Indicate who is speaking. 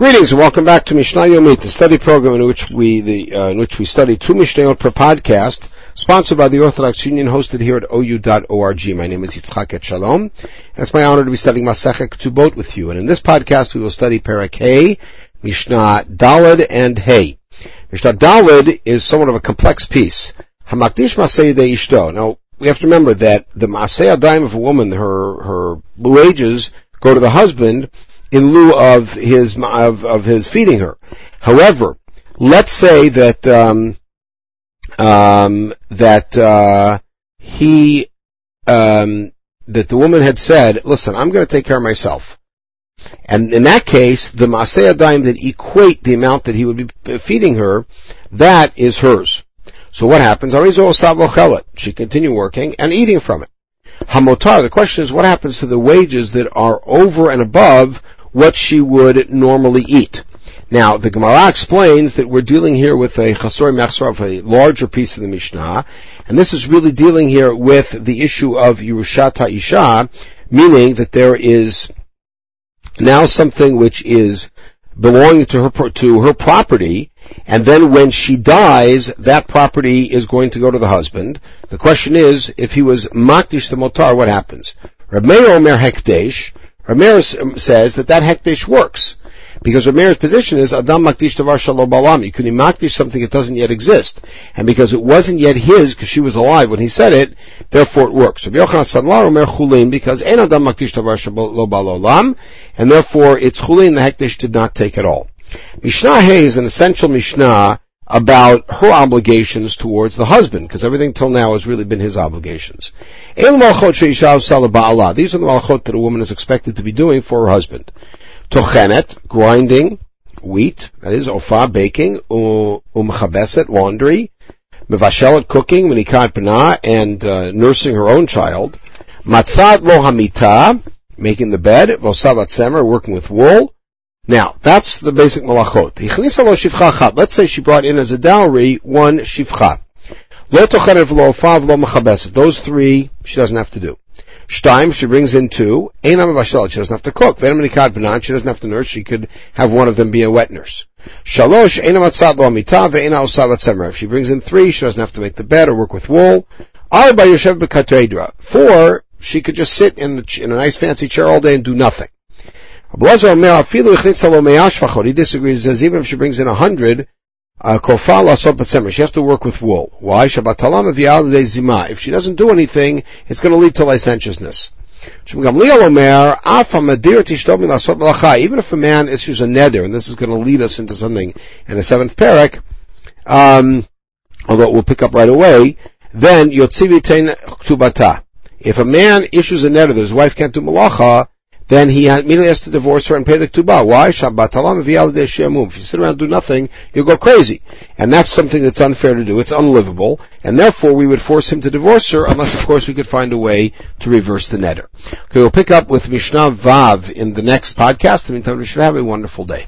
Speaker 1: Greetings and welcome back to Mishnah Yomit, the study program in which we the uh, in which we study two Mishnayot per podcast, sponsored by the Orthodox Union, hosted here at ou.org. My name is Yitzchak Etshalom, and it's my honor to be studying Masechet Ketubot with you. And in this podcast, we will study Parak Hey, Mishnah Daled, and Hey. Mishnah Daled is somewhat of a complex piece. Hamakdish De Ishto. Now we have to remember that the Masei Adayim of a woman, her her wages go to the husband in lieu of his of, of his feeding her. However, let's say that um, um, that uh, he um, that the woman had said, "Listen, I'm going to take care of myself." And in that case, the maseh daim that equate the amount that he would be feeding her, that is hers. So what happens? She continue working and eating from it. Hamotar, the question is what happens to the wages that are over and above what she would normally eat. Now, the Gemara explains that we're dealing here with a chasor mechsor of a larger piece of the Mishnah, and this is really dealing here with the issue of Yerushat Isha, meaning that there is now something which is belonging to her to her property, and then when she dies, that property is going to go to the husband. The question is, if he was makdish the motar, what happens? Reb Omer Hekdesh, Ramirez um, says that that hekdesh works. Because Rabbi Meir's position is Adam Makdish Tavar Shalom Balam. You can makdish something that doesn't yet exist. And because it wasn't yet his, because she was alive when he said it, therefore it works. Rabbi Yochanan Sandlar Omer Chulin, because Ein Adam Makdish Tavar Shalom Balam, and therefore it's Chulin, the hekdesh did not take at all. Mishnah Hay is an essential Mishnah about her obligations towards the husband, because everything till now has really been his obligations. These are the malachot that a woman is expected to be doing for her husband. Tochenet, grinding wheat, that is ofa, baking, umchabeset, laundry, mevashelet, cooking, menikat b'na, and uh, nursing her own child. Matzat lo hamita, making the bed, vosavat semer, working with wool, now, that's the basic malachot. Let's say she brought in as a dowry one shivcha. Those three she doesn't have to do. Shtaim, she brings in two. Einam She doesn't have to cook. She doesn't have to nurse. She could have one of them be a wet nurse. Shalosh, Einam Atzad Lo Amita, Ve'ena Semer. If she brings in three, she doesn't have to make the bed or work with wool. Arba Yoshev Bekatedra. Four, she could just sit in, the, in a nice fancy chair all day and do nothing. He disagrees, says even if she brings in a hundred, uh, she has to work with wool. Why? If she doesn't do anything, it's going to lead to licentiousness. Even if a man issues a neder, and this is going to lead us into something in the seventh parak, um, although we'll pick up right away, then If a man issues a neder that his wife can't do malacha, then he immediately has to divorce her and pay the ketubah. Why? Shabbat talam v'yaldei shemum. If you sit around and do nothing, you'll go crazy. And that's something that's unfair to do. It's unlivable. And therefore we would force him to divorce her unless of course we could find a way to reverse the neder. Okay, we'll pick up with Mishnah Vav in the next podcast. In the meantime, we should have a wonderful day.